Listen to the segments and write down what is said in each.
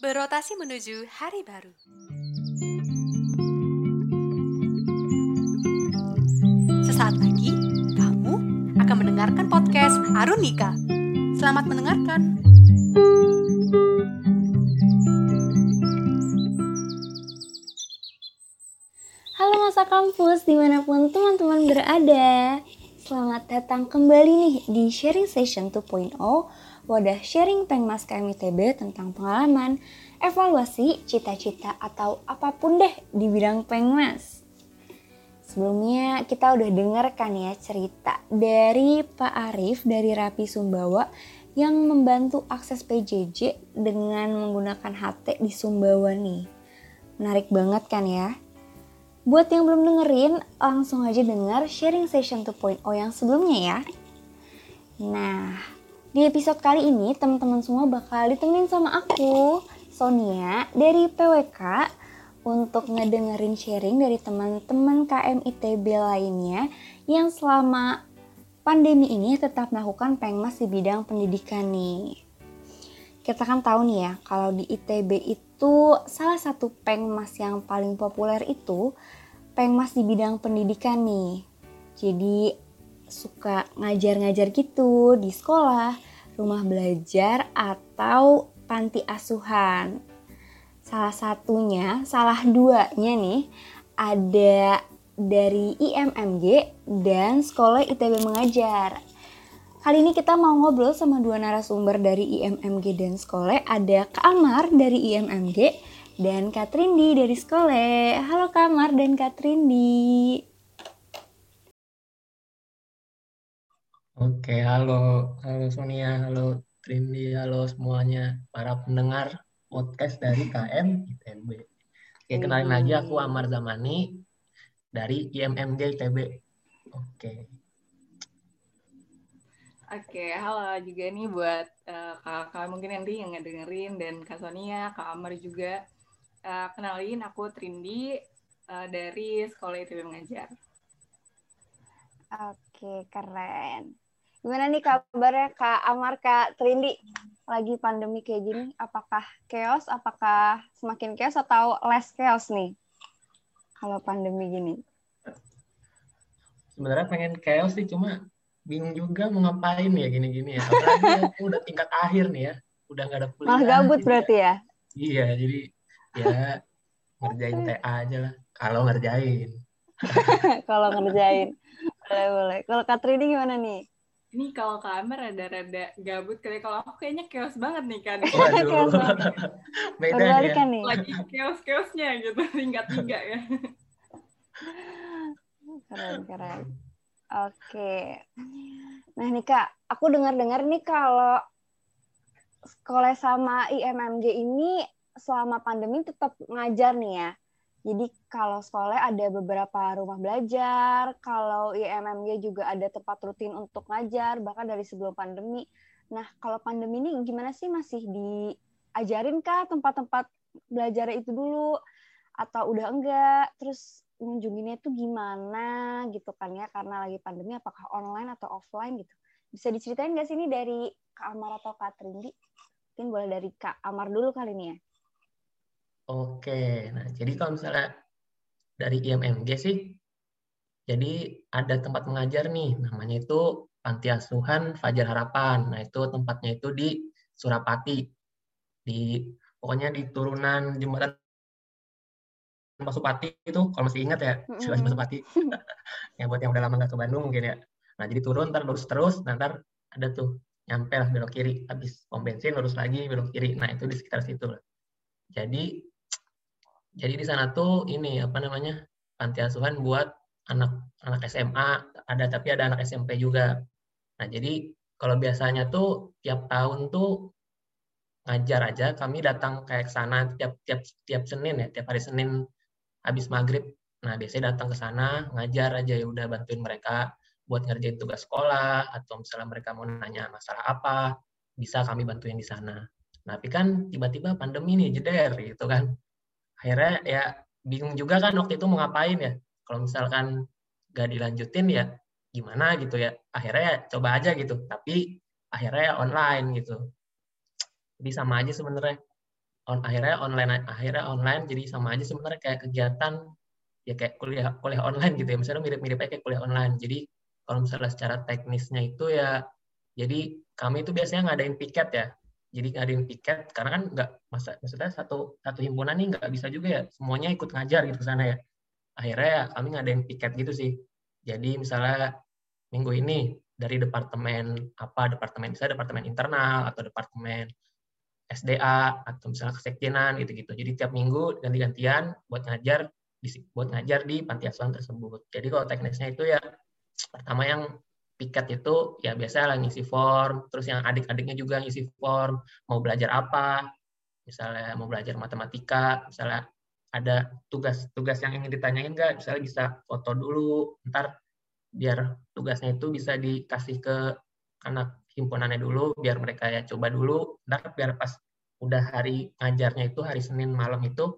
berotasi menuju hari baru. Sesaat lagi, kamu akan mendengarkan podcast Arunika. Selamat mendengarkan. Halo masa kampus di mana pun teman-teman berada Selamat datang kembali nih di Sharing Session 2.0 Wadah sharing Pengmas KMITB tentang pengalaman, evaluasi, cita-cita atau apa pun deh di bidang Pengmas Sebelumnya kita udah denger kan ya cerita dari Pak Arif dari Rapi Sumbawa yang membantu akses PJJ dengan menggunakan HT di Sumbawa nih. Menarik banget kan ya? Buat yang belum dengerin, langsung aja denger sharing session 2.0 yang sebelumnya ya. Nah, di episode kali ini teman-teman semua bakal ditemenin sama aku, Sonia dari PWK untuk ngedengerin sharing dari teman-teman KM ITB lainnya yang selama pandemi ini tetap melakukan pengmas di bidang pendidikan nih. Kita kan tahu nih ya, kalau di ITB itu salah satu pengmas yang paling populer itu pengmas di bidang pendidikan nih. Jadi suka ngajar-ngajar gitu di sekolah, rumah belajar, atau panti asuhan. Salah satunya, salah duanya nih, ada dari IMMG dan Sekolah ITB Mengajar. Kali ini kita mau ngobrol sama dua narasumber dari IMMG dan Sekolah. Ada Kak Amar dari IMMG dan Kak Trindi dari Sekolah. Halo Kak Amar dan Kak Oke, halo, halo Sonia, halo Trindi, halo semuanya para pendengar podcast dari KM ITB. Oke, kenalin lagi aku Amar Zamani dari IMMG ITB. Oke. Oke, halo juga nih buat uh, kakak mungkin nanti yang ngedengerin dan Kak Sonia, Kak Amar juga. Uh, kenalin aku Trindi uh, dari Sekolah ITB Mengajar. Oke, keren. Gimana nih kabarnya Kak Amar, Kak Trindi? Lagi pandemi kayak gini, apakah chaos, apakah semakin chaos atau less chaos nih? Kalau pandemi gini. Sebenarnya pengen chaos sih, cuma bingung juga mau ngapain ya gini-gini ya. Apalagi aku udah tingkat akhir nih ya, udah nggak ada kuliah. Malah gabut berarti ya? Iya, jadi ya ngerjain TA aja lah. Kalau ngerjain. Kalau ngerjain. Boleh, boleh. Kalau Katrini gimana nih? Ini kalau kamar rada-rada gabut kali kalau aku kayaknya chaos banget nih kan. Waduh. Beda ya. Kan nih. Lagi chaos-chaosnya gitu tingkat tiga ya. Keren, keren. Oke. Nah nih Kak, aku dengar-dengar nih kalau sekolah sama IMMG ini selama pandemi tetap ngajar nih ya. Jadi kalau sekolah ada beberapa rumah belajar, kalau IMMG juga ada tempat rutin untuk ngajar, bahkan dari sebelum pandemi. Nah, kalau pandemi ini gimana sih masih diajarin kah tempat-tempat belajar itu dulu? Atau udah enggak? Terus ngunjunginnya itu gimana gitu kan ya? Karena lagi pandemi apakah online atau offline gitu? Bisa diceritain nggak sih ini dari Kak Amar atau Kak Trindi? Mungkin boleh dari Kak Amar dulu kali ini ya. Oke, nah jadi kalau misalnya dari IMMG sih, jadi ada tempat mengajar nih, namanya itu Panti Asuhan Fajar Harapan. Nah itu tempatnya itu di Surapati, di pokoknya di turunan jembatan Pasupati itu, kalau masih ingat ya, mm-hmm. Pasupati. yang buat yang udah lama nggak ke Bandung mungkin ya. Nah jadi turun, ntar lurus terus, nah, ntar ada tuh nyampe lah belok kiri, habis pom bensin lurus lagi belok kiri. Nah itu di sekitar situ lah. Jadi jadi di sana tuh ini apa namanya panti asuhan buat anak anak SMA ada tapi ada anak SMP juga. Nah jadi kalau biasanya tuh tiap tahun tuh ngajar aja kami datang kayak ke sana tiap tiap tiap Senin ya tiap hari Senin habis maghrib. Nah biasanya datang ke sana ngajar aja ya udah bantuin mereka buat ngerjain tugas sekolah atau misalnya mereka mau nanya masalah apa bisa kami bantuin di sana. Nah, tapi kan tiba-tiba pandemi nih jeder gitu kan akhirnya ya bingung juga kan waktu itu mau ngapain ya. Kalau misalkan gak dilanjutin ya gimana gitu ya. Akhirnya ya coba aja gitu. Tapi akhirnya ya online gitu. Jadi sama aja sebenarnya. On, akhirnya online akhirnya online. Jadi sama aja sebenarnya kayak kegiatan ya kayak kuliah kuliah online gitu ya. Misalnya mirip-mirip kayak kuliah online. Jadi kalau misalnya secara teknisnya itu ya jadi kami itu biasanya ngadain piket ya jadi ngadain piket karena kan nggak masa maksudnya satu satu himpunan nih nggak bisa juga ya semuanya ikut ngajar gitu ke sana ya akhirnya ya kami ngadain piket gitu sih jadi misalnya minggu ini dari departemen apa departemen misalnya departemen internal atau departemen SDA atau misalnya kesekjenan gitu-gitu. Jadi tiap minggu ganti-gantian buat ngajar buat ngajar di panti asuhan tersebut. Jadi kalau teknisnya itu ya pertama yang piket itu ya biasa lah ngisi form, terus yang adik-adiknya juga ngisi form, mau belajar apa, misalnya mau belajar matematika, misalnya ada tugas-tugas yang ingin ditanyain nggak, misalnya bisa foto dulu, ntar biar tugasnya itu bisa dikasih ke anak himpunannya dulu biar mereka ya coba dulu ntar biar pas udah hari ngajarnya itu hari Senin malam itu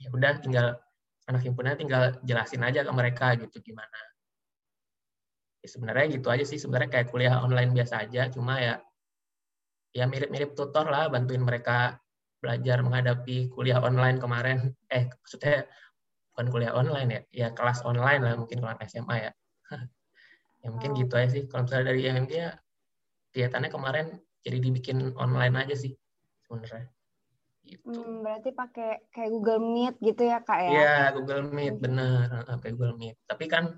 ya udah tinggal anak himpunannya tinggal jelasin aja ke mereka gitu gimana ya, sebenarnya gitu aja sih. Sebenarnya kayak kuliah online biasa aja. Cuma ya ya mirip-mirip tutor lah bantuin mereka belajar menghadapi kuliah online kemarin. Eh maksudnya bukan kuliah online ya ya kelas online lah mungkin kelas SMA ya. Ya mungkin gitu aja sih. Kalau misalnya dari MMG ya kegiatannya kemarin jadi dibikin online aja sih sebenarnya. Gitu. Hmm, berarti pakai kayak Google Meet gitu ya kak ya? Iya Google Meet bener. Pakai Google Meet. Tapi kan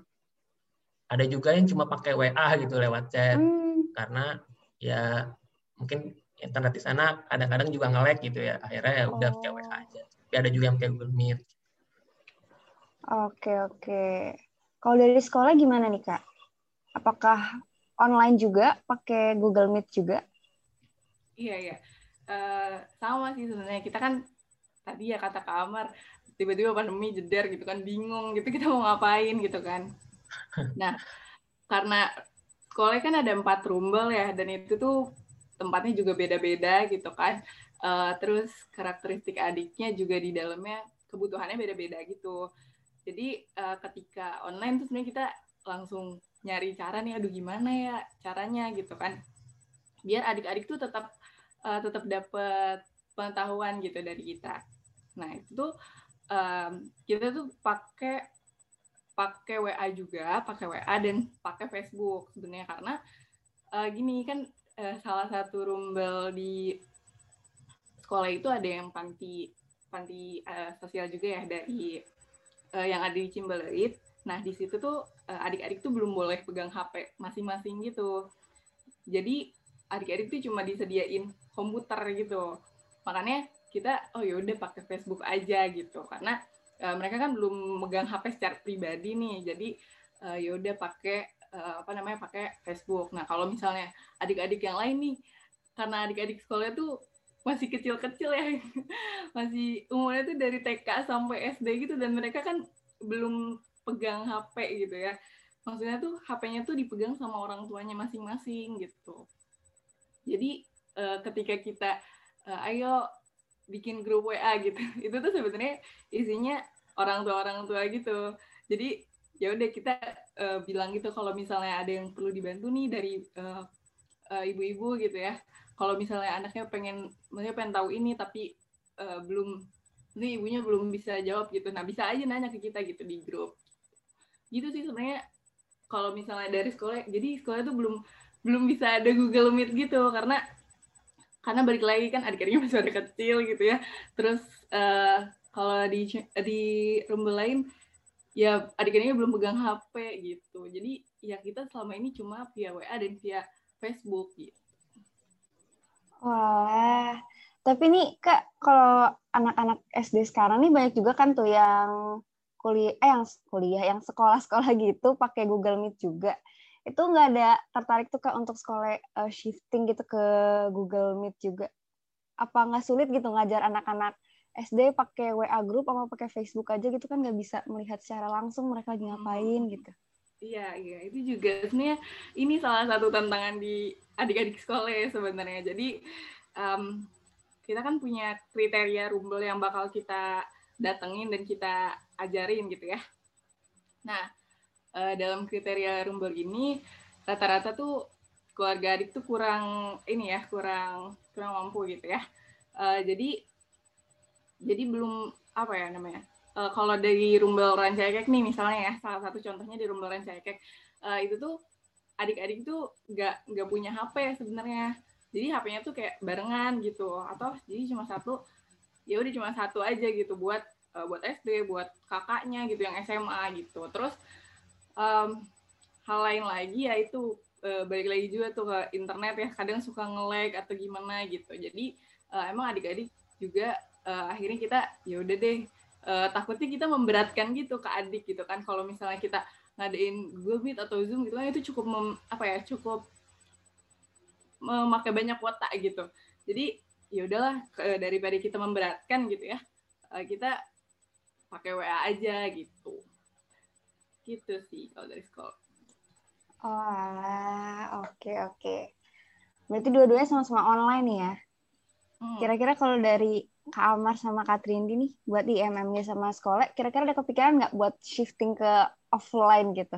ada juga yang cuma pakai WA gitu lewat chat hmm. karena ya mungkin internet di sana kadang-kadang juga nge-lag gitu ya akhirnya ya udah oh. pakai WA aja. Tapi ada juga yang pakai Google Meet. Oke oke. Kalau dari sekolah gimana nih kak? Apakah online juga pakai Google Meet juga? Iya iya, uh, sama sih sebenarnya. Kita kan tadi ya kata Kak Amar, tiba-tiba pandemi jeder gitu kan, bingung gitu kita mau ngapain gitu kan. Nah, karena sekolah kan ada empat rumbel ya, dan itu tuh tempatnya juga beda-beda gitu kan. Uh, terus karakteristik adiknya juga di dalamnya kebutuhannya beda-beda gitu. Jadi uh, ketika online tuh sebenarnya kita langsung nyari cara nih aduh gimana ya caranya? gitu kan. Biar adik-adik tuh tetap uh, tetap dapat pengetahuan gitu dari kita. Nah itu tuh um, kita tuh pakai pakai WA juga pakai WA dan pakai Facebook sebenarnya karena uh, gini kan uh, salah satu rumbel di sekolah itu ada yang panti panti uh, sosial juga ya dari uh, yang ada di Cimbeleit. Nah, di situ tuh uh, adik-adik tuh belum boleh pegang HP masing-masing gitu. Jadi adik-adik tuh cuma disediain komputer gitu. Makanya kita oh ya udah pakai Facebook aja gitu karena uh, mereka kan belum megang HP secara pribadi nih. Jadi uh, ya udah pakai uh, apa namanya pakai Facebook. Nah, kalau misalnya adik-adik yang lain nih karena adik-adik sekolah tuh masih kecil-kecil ya masih umurnya tuh dari TK sampai SD gitu dan mereka kan belum pegang HP gitu ya maksudnya tuh HP-nya tuh dipegang sama orang tuanya masing-masing gitu jadi uh, ketika kita uh, ayo bikin grup WA gitu. Itu tuh sebenarnya isinya orang tua orang tua gitu. Jadi ya udah kita uh, bilang gitu kalau misalnya ada yang perlu dibantu nih dari uh, uh, ibu-ibu gitu ya. Kalau misalnya anaknya pengen maksudnya pengen tahu ini tapi uh, belum ini ibunya belum bisa jawab gitu. Nah bisa aja nanya ke kita gitu di grup. Gitu sih sebenarnya. Kalau misalnya dari sekolah jadi sekolah itu belum belum bisa ada Google Meet gitu. Karena karena balik lagi kan adik-adiknya masih ada kecil gitu ya. Terus uh, kalau di di rumah lain ya adik-adiknya belum pegang HP gitu. Jadi ya kita selama ini cuma via WA dan via Facebook gitu. Wah, tapi nih Kak, kalau anak-anak SD sekarang nih banyak juga kan tuh yang kuliah, eh yang kuliah, yang sekolah-sekolah gitu pakai Google Meet juga. Itu nggak ada tertarik tuh Kak untuk sekolah uh, shifting gitu ke Google Meet juga? Apa nggak sulit gitu ngajar anak-anak SD pakai WA group atau pakai Facebook aja gitu kan nggak bisa melihat secara langsung mereka lagi ngapain hmm. gitu? Iya, iya, itu juga sebenarnya ini salah satu tantangan di adik-adik sekolah ya sebenarnya. Jadi um, kita kan punya kriteria rumbel yang bakal kita datengin dan kita ajarin gitu ya. Nah, uh, dalam kriteria rumbel ini rata-rata tuh keluarga adik tuh kurang ini ya, kurang kurang mampu gitu ya. Uh, jadi jadi belum apa ya namanya uh, kalau dari Rumbel Rancakek nih misalnya ya salah satu contohnya di Rumbel Rancakek uh, itu tuh adik-adik tuh nggak nggak punya HP sebenarnya jadi HP-nya tuh kayak barengan gitu atau jadi cuma satu ya udah cuma satu aja gitu buat buat SD buat kakaknya gitu yang SMA gitu terus um, hal lain lagi ya itu uh, balik lagi juga tuh ke internet ya kadang suka nge-lag atau gimana gitu. Jadi uh, emang adik-adik juga uh, akhirnya kita ya udah deh uh, takutnya kita memberatkan gitu ke adik gitu kan. Kalau misalnya kita ngadain Google Meet atau Zoom gitu kan itu cukup mem, apa ya cukup memakai banyak kuota gitu. Jadi ya udahlah daripada kita memberatkan gitu ya kita pakai WA aja gitu gitu sih kalau dari sekolah oh oke oke berarti dua-duanya sama-sama online ya hmm. kira-kira kalau dari Kak Amar sama Kak Trindi nih buat IMM-nya sama sekolah, kira-kira ada kepikiran nggak buat shifting ke offline gitu?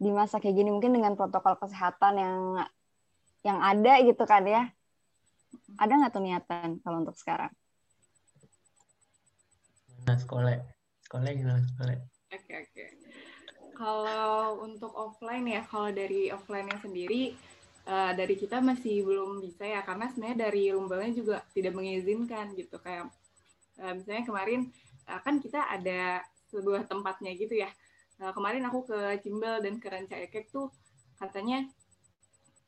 Di masa kayak gini mungkin dengan protokol kesehatan yang yang ada gitu kan ya. Ada nggak tuh niatan kalau untuk sekarang? Nah, sekolah. Sekolah gimana sekolah? Oke, okay, oke. Okay. Kalau untuk offline ya, kalau dari offline-nya sendiri, uh, dari kita masih belum bisa ya karena sebenarnya dari rumbalnya juga tidak mengizinkan gitu. Kayak uh, misalnya kemarin uh, kan kita ada sebuah tempatnya gitu ya. Uh, kemarin aku ke Cimbel dan ke Ranca Ekek tuh katanya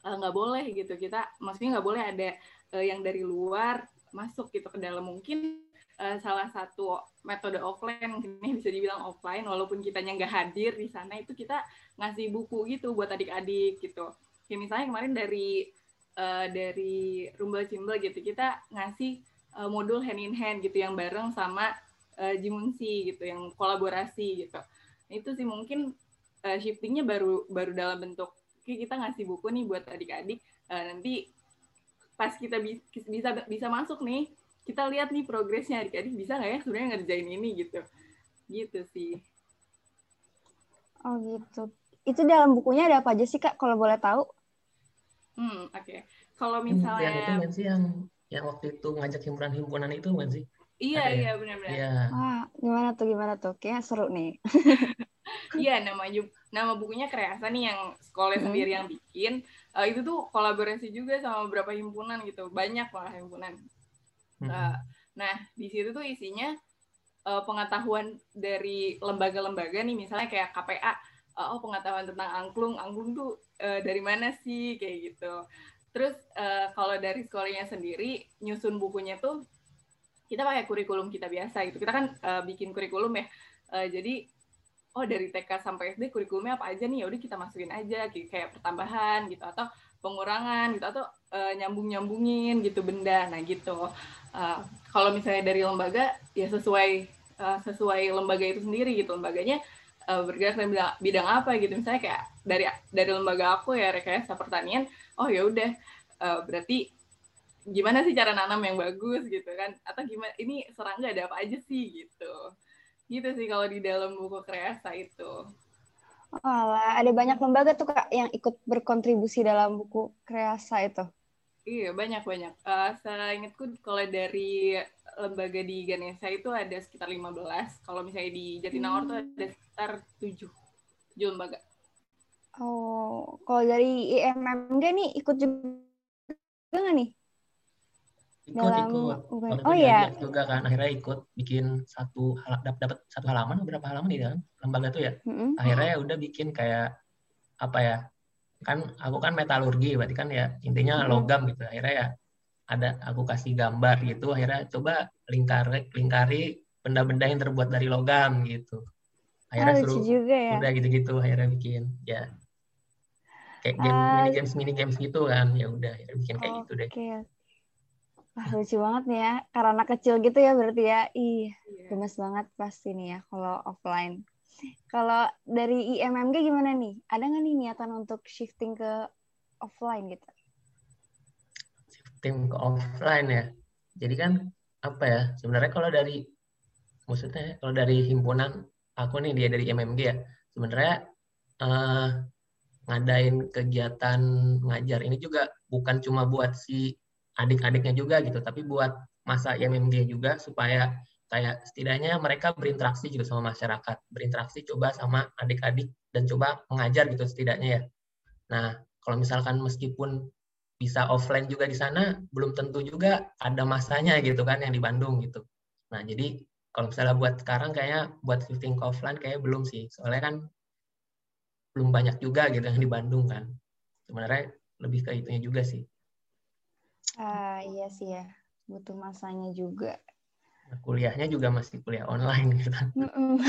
nggak uh, boleh gitu. Kita maksudnya nggak boleh ada uh, yang dari luar masuk gitu ke dalam. Mungkin uh, salah satu metode offline mungkin bisa dibilang offline walaupun kitanya nggak hadir di sana itu kita ngasih buku gitu buat adik-adik gitu. Ya misalnya kemarin dari uh, dari Rumbel Cimbel gitu kita ngasih uh, modul hand in hand gitu yang bareng sama uh, Jimunsi gitu yang kolaborasi gitu. Itu sih mungkin uh, shiftingnya baru baru dalam bentuk kita ngasih buku nih buat adik-adik uh, nanti pas kita bisa bisa masuk nih kita lihat nih progresnya adik-adik bisa nggak ya sebenarnya ngerjain ini gitu gitu sih oh gitu itu dalam bukunya ada apa aja sih kak kalau boleh tahu Hmm, oke. Okay. Kalau misalnya yang itu kan sih yang yang waktu itu ngajak himpunan-himpunan itu kan sih? Iya, ya? iya benar-benar. Iya. Wah, gimana tuh gimana tuh? Kayaknya seru nih. iya, nama nama bukunya Kreasa nih yang sekolah hmm. sendiri yang bikin. Uh, itu tuh kolaborasi juga sama beberapa himpunan gitu. Banyak malah himpunan. Uh, nah, di situ tuh isinya uh, pengetahuan dari lembaga-lembaga nih, misalnya kayak KPA uh, oh pengetahuan tentang angklung angklung tuh uh, dari mana sih kayak gitu. Terus uh, kalau dari sekolahnya sendiri nyusun bukunya tuh kita pakai kurikulum kita biasa gitu. Kita kan uh, bikin kurikulum ya. Uh, jadi oh dari TK sampai SD kurikulumnya apa aja nih? Ya udah kita masukin aja kayak pertambahan gitu. Atau pengurangan gitu atau uh, nyambung nyambungin gitu benda. Nah gitu. Uh, kalau misalnya dari lembaga ya sesuai uh, sesuai lembaga itu sendiri gitu. Lembaganya uh, bergerak dalam bidang, bidang apa gitu. Misalnya kayak dari dari lembaga aku ya rekayasa pertanian oh ya udah uh, berarti gimana sih cara nanam yang bagus gitu kan? Atau gimana ini serangga ada apa aja sih gitu. Gitu sih kalau di dalam buku kreasa itu Oh, ada banyak lembaga tuh kak yang ikut berkontribusi dalam buku kreasa itu. Iya banyak banyak. Uh, saya ingatku kalau dari lembaga di Ganesha itu ada sekitar 15. Kalau misalnya di Jatinangor hmm. tuh ada sekitar 7. 7 lembaga. Oh, kalau dari IMMG nih ikut juga nggak nih? Ikut, Dalam... ikut. Kalau oh iya. Juga kan akhirnya ikut bikin satu dapat satu halaman beberapa halaman di dalam lembaga tuh ya. Mm-hmm. Akhirnya ya udah bikin kayak apa ya? Kan aku kan metalurgi berarti kan ya intinya logam gitu. Akhirnya ya ada aku kasih gambar gitu akhirnya coba lingkari lingkari benda-benda yang terbuat dari logam gitu akhirnya oh, suruh juga ya. udah gitu-gitu akhirnya bikin ya kayak game uh, mini games mini games gitu kan ya udah akhirnya bikin kayak okay. gitu deh Wah lucu banget nih ya, karena anak kecil gitu ya berarti ya. Ih, yeah. gemes banget pasti nih ya kalau offline. Kalau dari IMMG gimana nih? Ada nggak nih niatan untuk shifting ke offline gitu? tim ke offline ya. Jadi kan apa ya sebenarnya kalau dari maksudnya kalau dari himpunan aku nih dia dari MMG ya sebenarnya uh, ngadain kegiatan ngajar ini juga bukan cuma buat si adik-adiknya juga gitu tapi buat masa IMMG juga supaya kayak setidaknya mereka berinteraksi juga sama masyarakat, berinteraksi coba sama adik-adik dan coba mengajar gitu setidaknya ya. Nah, kalau misalkan meskipun bisa offline juga di sana, belum tentu juga ada masanya gitu kan yang di Bandung gitu. Nah, jadi kalau misalnya buat sekarang kayaknya buat shifting ke offline kayak belum sih. Soalnya kan belum banyak juga gitu yang di Bandung kan. Sebenarnya lebih ke itunya juga sih. Ah, iya sih ya. Butuh masanya juga. Nah, kuliahnya juga masih kuliah online gitu. Mm-mm.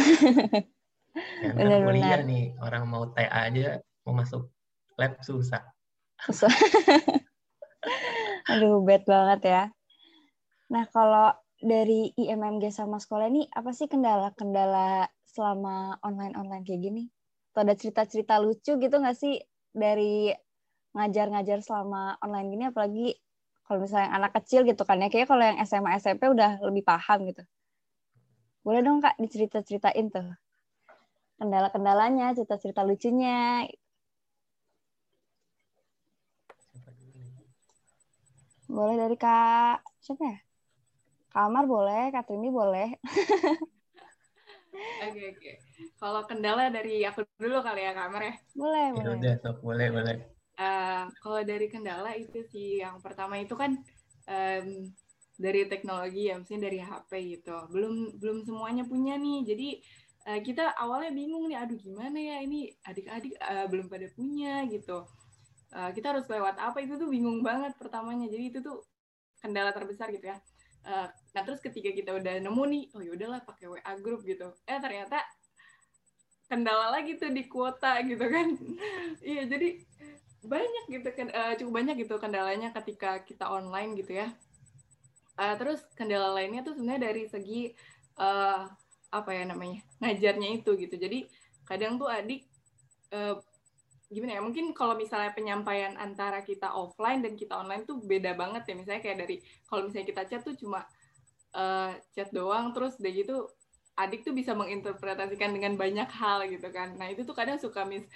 Ya, ntar Benar-benar. kuliah nih, orang mau TA aja, mau masuk lab susah. Susah. Aduh, bad banget ya. Nah, kalau dari IMMG sama sekolah ini, apa sih kendala-kendala selama online-online kayak gini? Atau ada cerita-cerita lucu gitu nggak sih dari ngajar-ngajar selama online gini, apalagi kalau misalnya anak kecil gitu kan ya, kayaknya kalau yang SMA, SMP udah lebih paham gitu. Boleh dong Kak dicerita-ceritain tuh. Kendala-kendalanya, cerita-cerita lucunya. Siapa dulu nih? Boleh dari Kak, siapa ya? Kamar boleh, Kak Trini boleh. Oke oke. Kalau kendala dari aku dulu kali ya kamar ya. Boleh, Ya boleh. udah, sok boleh, boleh. Eh, kalau dari kendala itu sih yang pertama itu kan em, dari teknologi ya, maksudnya dari HP gitu. Belum belum semuanya punya nih. Jadi eh, kita awalnya bingung nih, aduh gimana ya ini adik-adik eh, belum pada punya gitu. Eh, kita harus lewat apa itu tuh bingung banget pertamanya. Jadi itu tuh kendala terbesar gitu ya. Eh, nah terus ketika kita udah nemu nih, oh yaudahlah pakai WA group gitu. Eh ternyata kendala lagi tuh di kuota gitu kan. iya jadi banyak gitu kan eh, cukup banyak gitu kendalanya ketika kita online gitu ya. Eh, terus kendala lainnya tuh sebenarnya dari segi eh, apa ya namanya ngajarnya itu gitu. Jadi kadang tuh adik eh, gimana ya mungkin kalau misalnya penyampaian antara kita offline dan kita online tuh beda banget ya. Misalnya kayak dari kalau misalnya kita chat tuh cuma eh, chat doang terus udah gitu adik tuh bisa menginterpretasikan dengan banyak hal gitu kan. Nah itu tuh kadang suka mis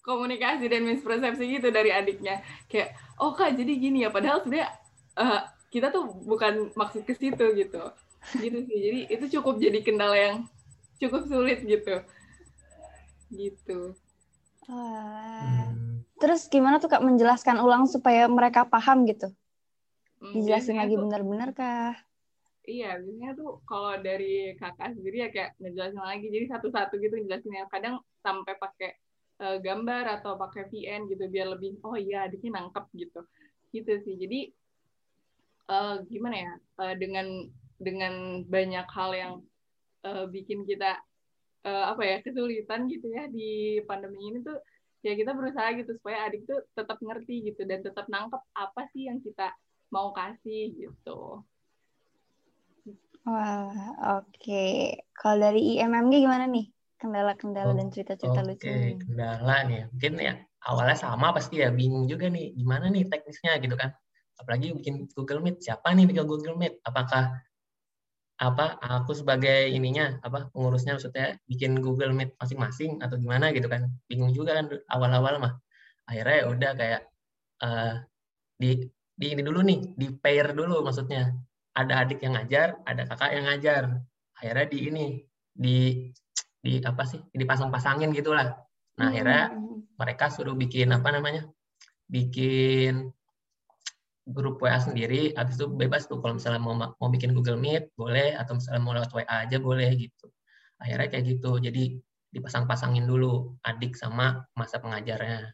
miskomunikasi dan mispersepsi gitu dari adiknya kayak oh kak jadi gini ya padahal sebenarnya eh, kita tuh bukan maksud ke situ gitu gitu sih jadi itu cukup jadi kendala yang cukup sulit gitu gitu Wah. Terus gimana tuh Kak menjelaskan ulang supaya mereka paham gitu? Dijelasin biasanya lagi benar-benar kah? Iya, biasanya tuh kalau dari kakak sendiri ya kayak ngejelasin lagi. Jadi satu-satu gitu ngejelasinnya. Kadang sampai pakai eh, gambar atau pakai VN gitu biar lebih oh iya adiknya nangkep gitu. Gitu sih. Jadi eh, gimana ya? eh, dengan dengan banyak hal yang eh, bikin kita eh, apa ya kesulitan gitu ya di pandemi ini tuh ya kita berusaha gitu supaya adik tuh tetap ngerti gitu dan tetap nangkep apa sih yang kita mau kasih gitu. Wah, oke. Kalau dari IMMG gimana nih? Kendala-kendala Oh, dan cerita-cerita Oke, lucunya. kendala nih. Mungkin ya awalnya sama pasti ya bingung juga nih gimana nih teknisnya gitu kan. Apalagi bikin Google Meet. Siapa nih bikin Google Meet? Apakah apa aku sebagai ininya apa pengurusnya maksudnya bikin Google Meet masing-masing atau gimana gitu kan. Bingung juga kan awal-awal mah. Akhirnya ya udah kayak eh, di di ini dulu nih, di pair dulu maksudnya. Ada adik yang ngajar, ada kakak yang ngajar. Akhirnya di ini di di apa sih dipasang-pasangin gitulah. Nah akhirnya Hmm. mereka suruh bikin apa namanya bikin grup WA sendiri habis itu bebas tuh kalau misalnya mau mau bikin Google Meet boleh atau misalnya mau lewat WA aja boleh gitu akhirnya kayak gitu jadi dipasang-pasangin dulu adik sama masa pengajarnya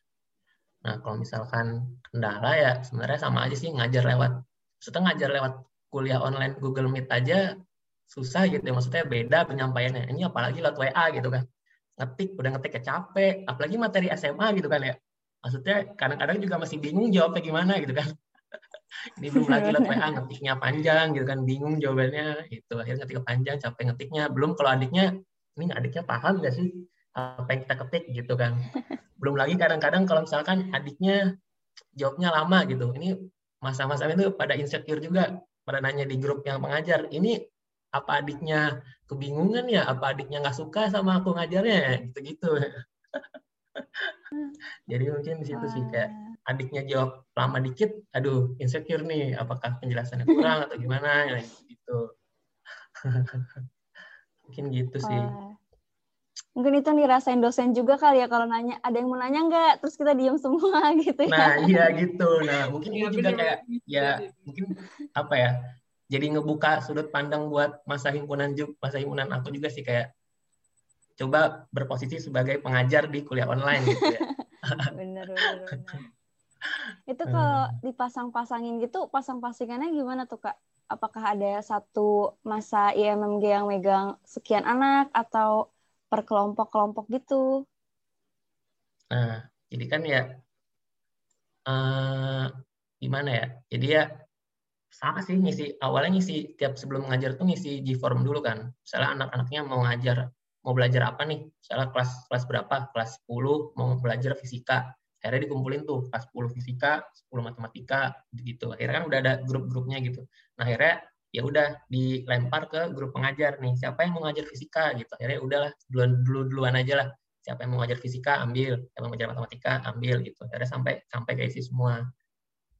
nah kalau misalkan kendala ya sebenarnya sama aja sih ngajar lewat maksudnya ngajar lewat kuliah online Google Meet aja susah gitu ya maksudnya beda penyampaiannya. Ini apalagi lewat WA gitu kan. Ngetik udah ngetik capek. Apalagi materi SMA gitu kan ya. Maksudnya kadang-kadang juga masih bingung jawabnya gimana gitu kan. Ini belum lagi lewat WA ngetiknya panjang gitu kan. Bingung jawabannya. Itu akhirnya ngetik panjang capek ngetiknya. Belum kalau adiknya ini adiknya paham nggak sih apa yang kita ketik? gitu kan. Belum lagi kadang-kadang kalau misalkan adiknya jawabnya lama gitu. Ini masa-masa itu pada insecure juga pada nanya di grup yang pengajar ini apa adiknya kebingungan ya? Apa adiknya nggak suka sama aku ngajarnya? Gitu-gitu. Jadi mungkin di situ sih kayak adiknya jawab lama dikit aduh insecure nih apakah penjelasannya kurang atau gimana? Ya gitu. Mungkin gitu sih. Mungkin itu dirasain dosen juga kali ya kalau nanya ada yang mau nanya nggak? Terus kita diem semua gitu ya. Nah iya gitu. Nah mungkin ini iya, juga kayak ya mungkin apa ya jadi ngebuka sudut pandang buat masa himpunan juga masa himpunan aku juga sih kayak coba berposisi sebagai pengajar di kuliah online gitu ya bener bener, bener. itu kalau hmm. dipasang-pasangin gitu pasang-pasingannya gimana tuh kak apakah ada satu masa IMMG yang megang sekian anak atau per kelompok-kelompok gitu nah jadi kan ya uh, gimana ya jadi ya sama sih ngisi awalnya ngisi tiap sebelum ngajar tuh ngisi G-form dulu kan. Misalnya anak-anaknya mau ngajar mau belajar apa nih? Misalnya kelas kelas berapa? Kelas 10 mau belajar fisika. Akhirnya dikumpulin tuh kelas 10 fisika, 10 matematika gitu. Akhirnya kan udah ada grup-grupnya gitu. Nah, akhirnya ya udah dilempar ke grup pengajar nih. Siapa yang mau ngajar fisika gitu. Akhirnya udahlah duluan dulu duluan aja lah. Siapa yang mau ngajar fisika ambil, siapa yang mau ngajar matematika ambil gitu. Akhirnya sampai sampai ke isi semua.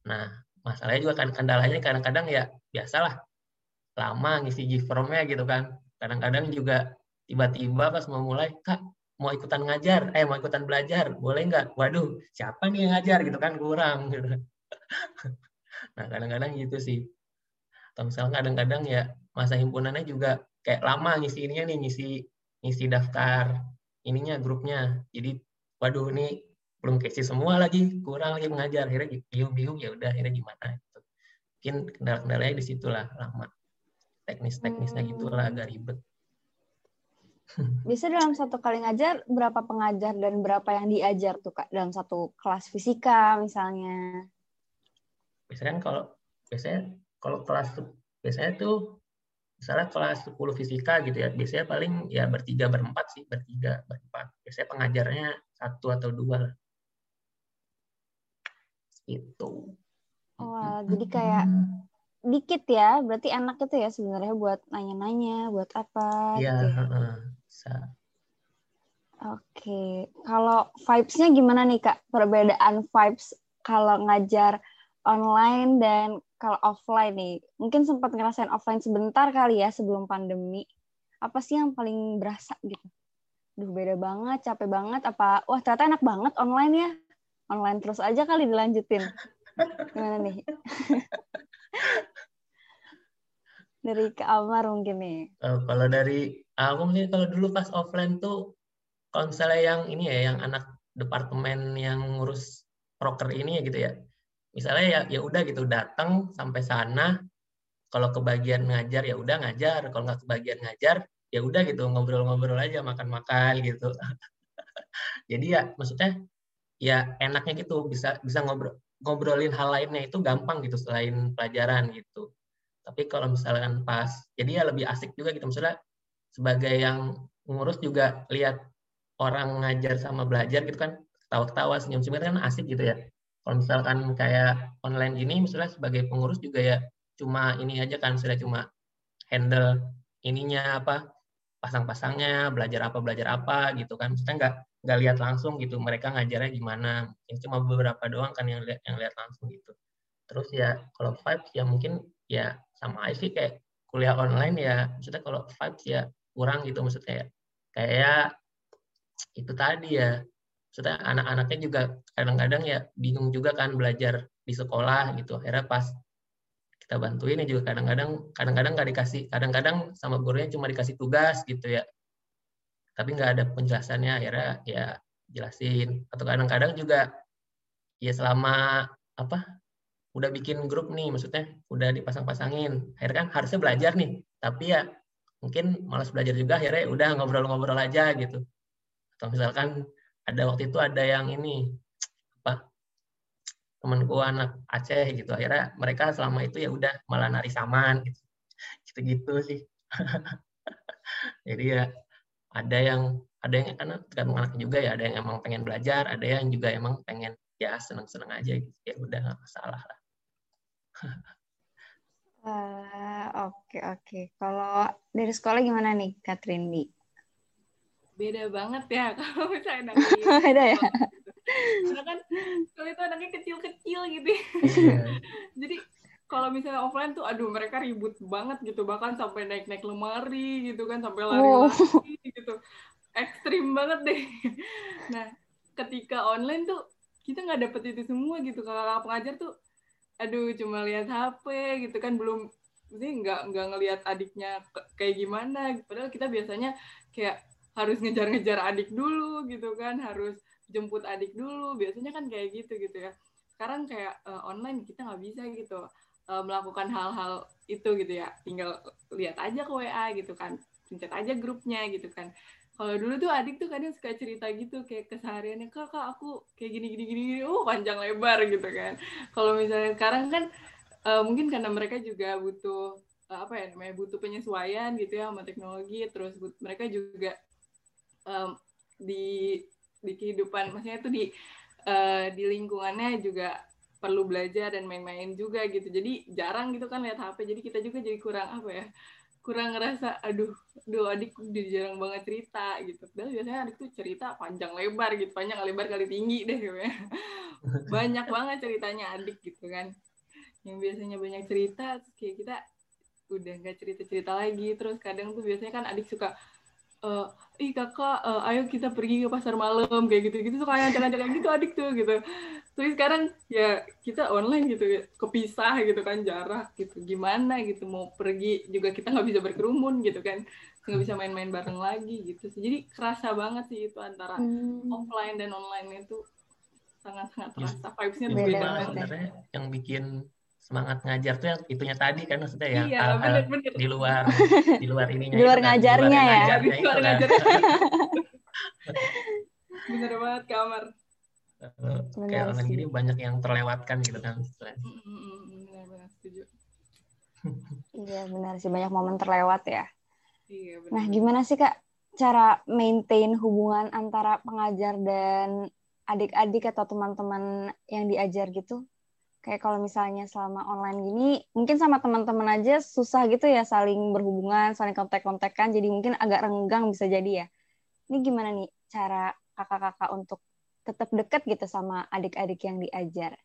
Nah, masalahnya juga kan kendalanya kadang-kadang ya biasalah lama ngisi G-formnya gitu kan. Kadang-kadang juga tiba-tiba pas mau mulai kak mau ikutan ngajar? Eh mau ikutan belajar? Boleh nggak? Waduh siapa nih yang ngajar? Gitu kan kurang gitu. Nah kadang-kadang gitu sih. Atau misalnya kadang-kadang ya masa himpunannya juga kayak lama ngisi ininya nih ngisi ngisi daftar ininya grupnya. Jadi waduh ini belum keisi semua lagi kurang lagi mengajar. Akhirnya bingung-bingung ya udah akhirnya gimana gitu. mungkin kendala-kendalanya di situlah lama. Teknis-teknisnya hmm. gitulah agak ribet. Bisa dalam satu kali ngajar berapa pengajar dan berapa yang diajar tuh kak? Dalam satu kelas fisika misalnya. Biasanya kan kalau biasanya kalau kelas biasanya tuh misalnya kelas 10 fisika gitu ya biasanya paling ya bertiga berempat sih bertiga berempat. Biasanya pengajarnya satu atau dua lah itu. Wah, jadi kayak dikit ya, berarti enak itu ya sebenarnya buat nanya-nanya, buat apa? Iya, gitu. Ya? bisa. Oke, kalau vibes-nya gimana nih kak? Perbedaan vibes kalau ngajar online dan kalau offline nih, mungkin sempat ngerasain offline sebentar kali ya sebelum pandemi. Apa sih yang paling berasa gitu? Duh beda banget, capek banget. Apa wah ternyata enak banget online ya? Online terus aja kali dilanjutin. Gimana nih? dari ke Amar mungkin nih. Uh, kalau dari aku mungkin kalau dulu pas offline tuh kalau misalnya yang ini ya yang anak departemen yang ngurus proker ini ya gitu ya. Misalnya ya ya udah gitu datang sampai sana kalau kebagian ngajar ya udah ngajar, kalau nggak kebagian ngajar ya udah gitu ngobrol-ngobrol aja makan-makan gitu. Jadi ya maksudnya ya enaknya gitu bisa bisa ngobrol ngobrolin hal lainnya itu gampang gitu selain pelajaran gitu. Tapi kalau misalkan pas jadi ya lebih asik juga gitu misalnya sebagai yang ngurus juga lihat orang ngajar sama belajar gitu kan ketawa-ketawa senyum-senyum kan asik gitu ya. Kalau misalkan kayak online gini misalnya sebagai pengurus juga ya cuma ini aja kan sudah cuma handle ininya apa pasang-pasangnya belajar apa belajar apa gitu kan maksudnya nggak nggak lihat langsung gitu mereka ngajarnya gimana. Ini cuma beberapa doang kan yang lihat yang lihat langsung gitu. Terus ya kalau vibes ya mungkin ya sama aja sih kayak kuliah online ya. Maksudnya kalau vibes ya kurang gitu maksudnya ya kayak itu tadi ya. Maksudnya anak-anaknya juga kadang-kadang ya bingung juga kan belajar di sekolah gitu. Akhirnya pas kita bantuin ya juga kadang-kadang kadang-kadang nggak dikasih kadang-kadang sama gurunya cuma dikasih tugas gitu ya tapi nggak ada penjelasannya akhirnya ya jelasin. Atau kadang-kadang juga ya selama apa udah bikin grup nih maksudnya udah dipasang-pasangin. Akhirnya kan harusnya belajar nih tapi ya mungkin malas belajar juga akhirnya udah ngobrol-ngobrol aja gitu. Atau misalkan ada waktu itu ada yang ini apa temanku anak Aceh gitu akhirnya mereka selama itu ya udah malah nari saman gitu. Gitu-gitu sih. Jadi ya ada yang ada yang karena tergantung anak juga ya ada yang emang pengen belajar ada yang juga emang pengen ya seneng-seneng aja gitu. Ya udah nggak masalah lah. Uh, oke oke. Kalau dari sekolah gimana nih Katrin di beda banget ya kalau misalnya beda ya? Karena kan kalau itu anaknya kecil-kecil gitu Iya. jadi kalau misalnya offline tuh aduh mereka ribut banget gitu. Bahkan sampai naik-naik lemari gitu kan sampai lari-lari gitu. Ekstrim banget deh. Nah ketika online tuh kita nggak dapet itu semua gitu. Kalau pengajar tuh aduh cuma lihat HP gitu kan. Belum sih nggak nggak ngelihat adiknya kayak gimana padahal kita biasanya kayak harus ngejar-ngejar adik dulu gitu kan. Harus jemput adik dulu. Biasanya kan kayak gitu gitu ya. Sekarang kayak eh, online kita nggak bisa gitu eh, melakukan hal-hal itu gitu ya. Tinggal lihat aja ke WA gitu kan. Pencet aja grupnya gitu kan. Kalau dulu tuh adik tuh kadang suka cerita gitu kayak kesehariannya kak kak aku kayak gini gini gini oh panjang lebar gitu kan. Kalau misalnya sekarang kan eh, mungkin karena mereka juga butuh eh, apa ya namanya butuh penyesuaian gitu ya sama teknologi terus but- mereka juga em, di di kehidupan maksudnya itu di eh, di lingkungannya juga perlu belajar dan main-main juga gitu. Jadi jarang gitu kan lihat HP jadi kita juga jadi kurang apa ya kurang ngerasa aduh aduh adik udah jarang banget cerita gitu. Padahal biasanya adik tuh cerita panjang lebar gitu panjang lebar kali tinggi deh kayaknya. banyak banget ceritanya adik gitu kan. Yang biasanya banyak cerita kayak kita udah nggak cerita cerita lagi. Terus kadang tuh biasanya kan adik suka eh ih kakak eh, ayo kita pergi ke pasar malam kayak gitu gitu suka ngajak-ngajak gitu adik tuh gitu. Terus sekarang ya kita online gitu kepisah gitu kan jarak gitu. Gimana gitu mau pergi juga kita nggak bisa berkerumun gitu kan. Nggak bisa main-main bareng lagi gitu sih. Jadi kerasa banget sih itu antara Hmm. offline dan online itu sangat-sangat terasa vibes-nya Beda tuh banget. ya. yang bikin semangat ngajar tuh yang itunya tadi kan maksudnya ya iya di luar di luar ininya Di luar itu kan, ngajarnya yang ya. Di luar kan. ngajarnya. bener banget kamar Benar kayak online sih. gini banyak yang terlewatkan gitu kan istilahnya. benar-benar setuju Iya benar sih banyak momen terlewat ya. iya benar Nah gimana sih kak cara maintain hubungan antara pengajar dan adik-adik atau teman-teman yang diajar gitu? Kayak kalau misalnya selama online gini, mungkin sama teman-teman aja susah gitu ya saling berhubungan, saling kontak-kontakan, jadi mungkin agak renggang bisa jadi ya. Ini gimana nih cara kakak-kakak untuk tetap dekat gitu sama adik-adik yang diajar?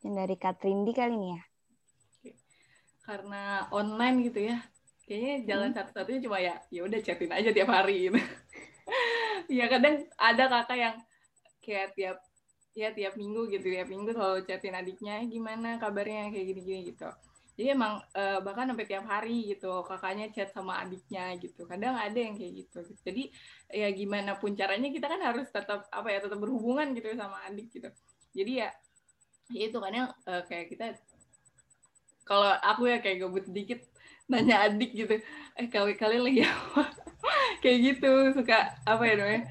Yang dari Kak Trindi kali nih ya. karena online gitu ya kayaknya jalan Hmm. satu-satunya cuma ya ya udah chatin aja tiap hari gitu ya kadang ada kakak yang kayak tiap ya tiap minggu gitu tiap minggu selalu chatin adiknya "Eh, gimana kabarnya? kayak gini-gini gitu. Jadi emang eh, bahkan sampai tiap hari gitu kakaknya chat sama adiknya gitu. Kadang ada yang kayak gitu. Jadi ya gimana pun caranya kita kan harus tetap apa ya tetap berhubungan gitu sama adik gitu. Jadi ya ya itu kadang eh, kayak kita kalau aku ya kayak gabut dikit nanya adik gitu eh kali kalian lagi apa? Kayak gitu suka apa ya namanya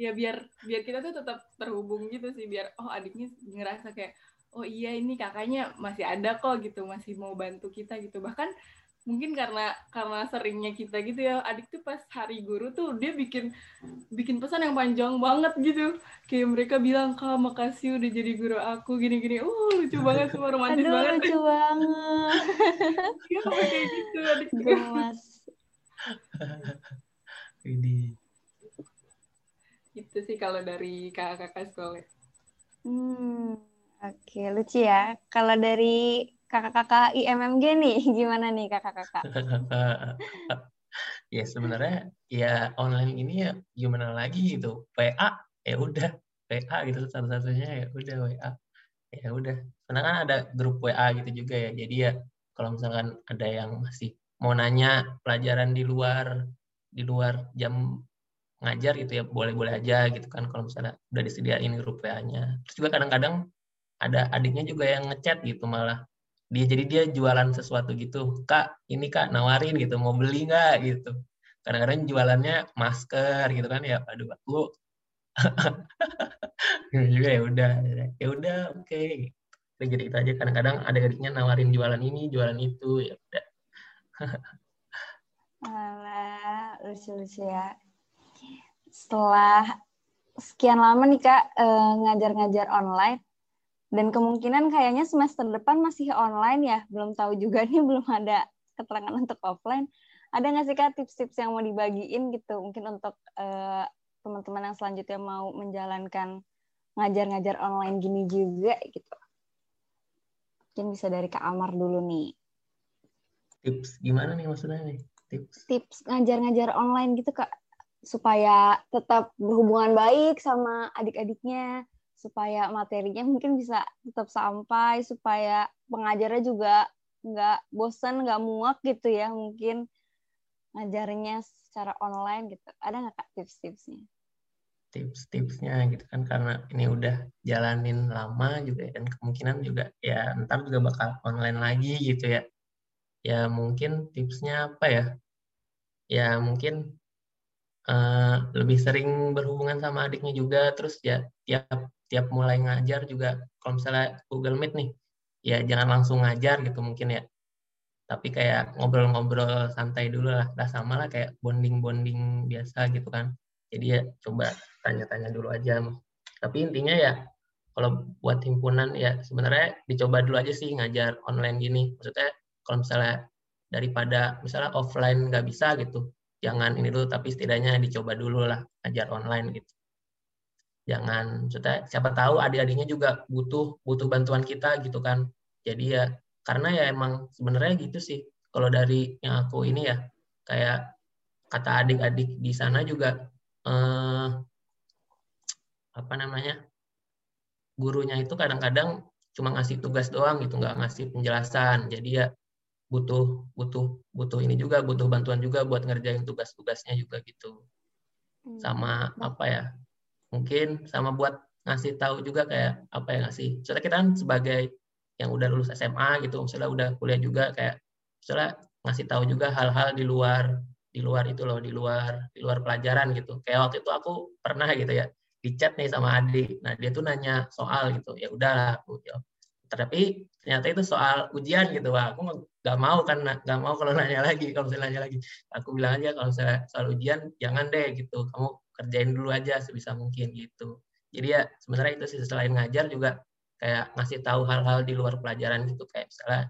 ya biar biar kita tuh tetap terhubung gitu sih biar oh adiknya ngerasa kayak oh iya ini kakaknya masih ada kok gitu masih mau bantu kita gitu. Bahkan mungkin karena karena seringnya kita gitu ya adik tuh pas hari guru tuh dia bikin bikin pesan yang panjang banget gitu. Kayak mereka bilang kak makasih udah jadi guru aku gini gini uh lucu banget semua romantis Aduh banget. lucu banget. Sampai kayak gitu adik. Ini Itu sih kalau dari kakak-kakak sekolah. Hmm, oke lucu ya. Kalau dari kakak-kakak IMMG nih, gimana nih kakak-kakak? ya sebenarnya ya online ini ya gimana lagi gitu WA ya udah WA gitu satu-satunya ya udah WA ya udah karena kan ada grup WA gitu juga ya jadi ya kalau misalkan ada yang masih mau nanya pelajaran di luar di luar jam ngajar gitu ya boleh-boleh aja gitu kan kalau misalnya udah disediain grup WA-nya terus juga kadang-kadang ada adiknya juga yang ngechat gitu malah dia jadi dia jualan sesuatu gitu. Kak ini kak nawarin gitu mau beli nggak? gitu. Kadang-kadang jualannya masker gitu kan ya aduh aku juga ya udah. Ya udah oke. Jadi kita aja. Kadang-kadang ada adiknya nawarin jualan ini jualan itu ya udah. Alah, lucu-lucu ya. Setelah sekian lama nih kak eh, ngajar-ngajar online, dan kemungkinan kayaknya semester depan masih online ya, belum tahu juga nih belum ada keterangan untuk offline. Ada nggak sih kak tips-tips yang mau dibagiin gitu, mungkin untuk eh, teman-teman yang selanjutnya mau menjalankan ngajar-ngajar online gini juga gitu. Mungkin bisa dari Kak Amar dulu nih. Tips gimana nih maksudnya nih? Tips. Tips ngajar-ngajar online gitu Kak supaya tetap berhubungan baik sama adik-adiknya, supaya materinya mungkin bisa tetap sampai, supaya pengajarnya juga nggak bosan, nggak muak gitu ya mungkin ngajarnya secara online gitu. Ada nggak kak tips-tipsnya? Tips-tipsnya gitu kan karena ini udah jalanin lama juga ya, dan kemungkinan juga ya ntar juga bakal online lagi gitu ya. Ya mungkin tipsnya apa ya? Ya mungkin uh, lebih sering berhubungan sama adiknya juga. Terus ya tiap tiap mulai ngajar juga kalau misalnya Google Meet nih ya jangan langsung ngajar gitu mungkin ya. Tapi kayak ngobrol-ngobrol santai dulu lah. Lah sama lah kayak bonding-bonding biasa gitu kan. Jadi ya coba tanya-tanya dulu aja. Tapi intinya ya kalau buat himpunan ya sebenarnya dicoba dulu aja sih ngajar online gini. Maksudnya kalau misalnya daripada misalnya offline nggak bisa gitu jangan ini dulu tapi setidaknya dicoba dulu lah ngajar online gitu. Jangan maksudnya siapa tahu adik-adiknya juga butuh butuh bantuan kita gitu kan. Jadi ya karena ya emang sebenarnya gitu sih. Kalau dari yang aku ini ya kayak kata adik-adik di sana juga eh, apa namanya gurunya itu kadang-kadang cuma ngasih tugas doang gitu nggak ngasih penjelasan. Jadi ya butuh butuh butuh ini juga butuh bantuan juga buat ngerjain tugas-tugasnya juga gitu. Hmm. sama apa ya mungkin sama buat ngasih tahu juga kayak apa ya ngasih soalnya kita kan sebagai yang udah lulus SMA gitu misalnya udah kuliah juga kayak misalnya ngasih tahu juga hal-hal di luar di luar itu loh di luar di luar pelajaran gitu. Kayak waktu itu aku pernah gitu ya di chat nih sama adik. Nah dia tuh nanya soal gitu ya udahlah aku jawab tapi ternyata itu soal ujian gitu wah aku nggak mau kan nggak mau kalau nanya lagi kalau misalnya nanya lagi. Aku bilang aja kalau misalnya soal ujian jangan deh gitu. Kamu kerjain dulu aja sebisa mungkin gitu. Jadi ya sebenarnya itu sih selain ngajar juga kayak ngasih tahu hal-hal di luar pelajaran gitu. Kayak misalnya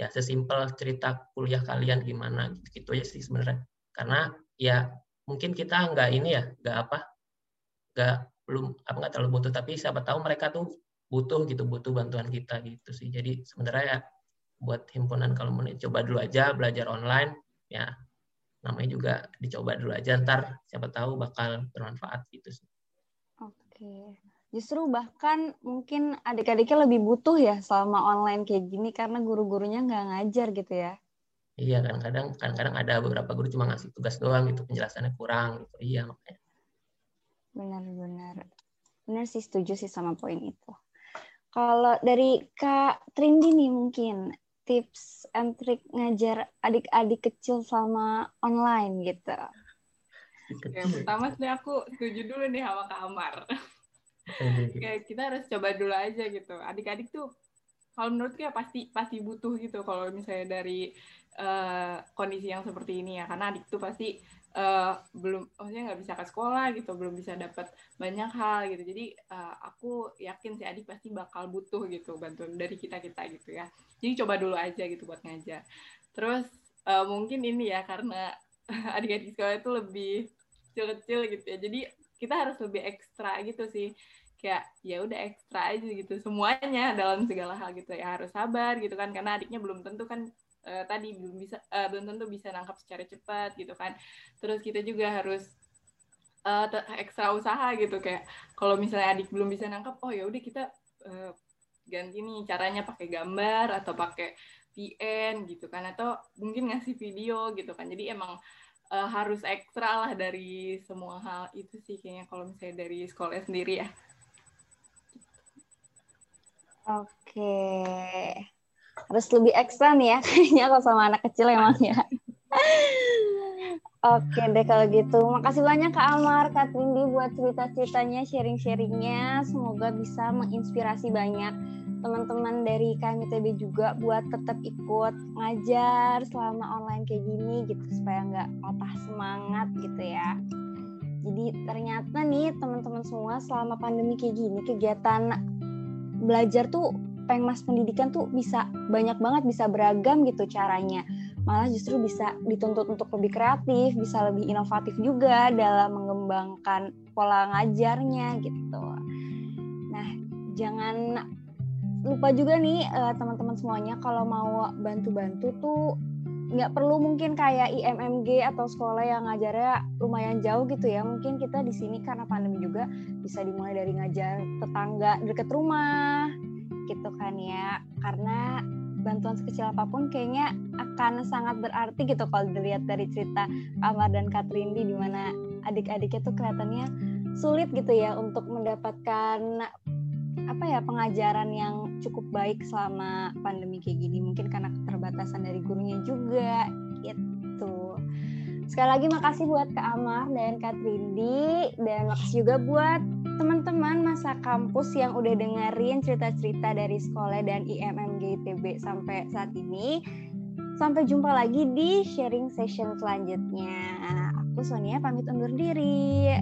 ya sesimpel cerita kuliah kalian gimana gitu, gitu aja sih sebenarnya. Karena ya mungkin kita nggak ini ya nggak apa nggak belum apa nggak terlalu butuh. Tapi siapa tahu mereka tuh butuh gitu butuh bantuan kita gitu sih jadi sebenarnya ya buat himpunan kalau mau coba dulu aja belajar online ya namanya juga dicoba dulu aja ntar siapa tahu bakal bermanfaat gitu sih. Oke justru bahkan mungkin adik-adiknya lebih butuh ya selama online kayak gini karena guru-gurunya nggak ngajar gitu ya. Iya kadang-kadang kadang-kadang ada beberapa guru cuma ngasih tugas doang gitu penjelasannya kurang gitu. Iya makanya. Benar-benar. Benar sih setuju sih sama poin itu. Kalau dari Kak Trindi nih mungkin tips and trick ngajar adik-adik kecil sama online gitu. Yang pertama sih aku setuju dulu nih sama Kak Amar. kayak kita harus coba dulu aja gitu adik-adik tuh kalau menurut ya pasti pasti butuh gitu kalau misalnya dari uh, kondisi yang seperti ini ya karena adik tuh pasti uh, belum maksudnya nggak bisa ke sekolah gitu belum bisa dapat banyak hal gitu. Jadi uh, aku yakin si adik pasti bakal butuh gitu bantuan dari kita kita gitu ya. Jadi coba dulu aja gitu buat ngajar. Terus uh, mungkin ini ya karena adik-adik sekolah itu lebih kecil-kecil gitu ya. Jadi kita harus lebih ekstra gitu sih. Kayak ya udah ekstra aja gitu. Semuanya dalam segala hal gitu ya. Harus sabar gitu kan karena adiknya belum tentu kan uh, tadi belum bisa uh, belum tentu bisa nangkap secara cepat gitu kan terus kita juga harus uh, ekstra usaha gitu kayak kalau misalnya adik belum bisa nangkap oh ya udah kita uh, ganti nih caranya pakai gambar atau pakai VN gitu kan atau mungkin ngasih video gitu kan jadi emang uh, harus ekstra lah dari semua hal itu sih kayaknya kalau misalnya dari sekolah sendiri ya. Oke. Harus lebih ekstra nih ya kayaknya kalau sama anak kecil emang ya. Oke deh kalau gitu. Makasih banyak Kak Amar, Kak Trindi buat cerita-ceritanya, sharing-sharingnya. Semoga bisa menginspirasi banyak teman-teman dari KMITB juga buat tetap ikut ngajar selama online kayak gini gitu supaya nggak patah semangat gitu ya. Jadi ternyata nih teman-teman semua selama pandemi kayak gini kegiatan belajar tuh pengmas pendidikan tuh bisa banyak banget bisa beragam gitu caranya malah justru bisa dituntut untuk lebih kreatif, bisa lebih inovatif juga dalam mengembangkan pola ngajarnya gitu. Nah, jangan lupa juga nih uh, teman-teman semuanya kalau mau bantu-bantu tuh nggak perlu mungkin kayak IMMG atau sekolah yang ngajarnya lumayan jauh gitu ya. Mungkin kita di sini karena pandemi juga bisa dimulai dari ngajar tetangga deket rumah gitu kan ya. Karena bantuan sekecil apa pun kayaknya akan sangat berarti gitu kalau dilihat dari cerita Amar dan Katrindi di mana adik-adiknya tuh kelihatannya sulit gitu ya untuk mendapatkan apa ya pengajaran yang cukup baik selama pandemi kayak gini mungkin karena keterbatasan dari gurunya juga gitu sekali lagi makasih buat Kak Amar dan Kak Trindi. Dan makasih juga buat teman-teman masa kampus yang udah dengerin cerita-cerita dari sekolah dan IMMG ITB sampai saat ini. Sampai jumpa lagi di sharing session selanjutnya. Aku Sonia pamit undur diri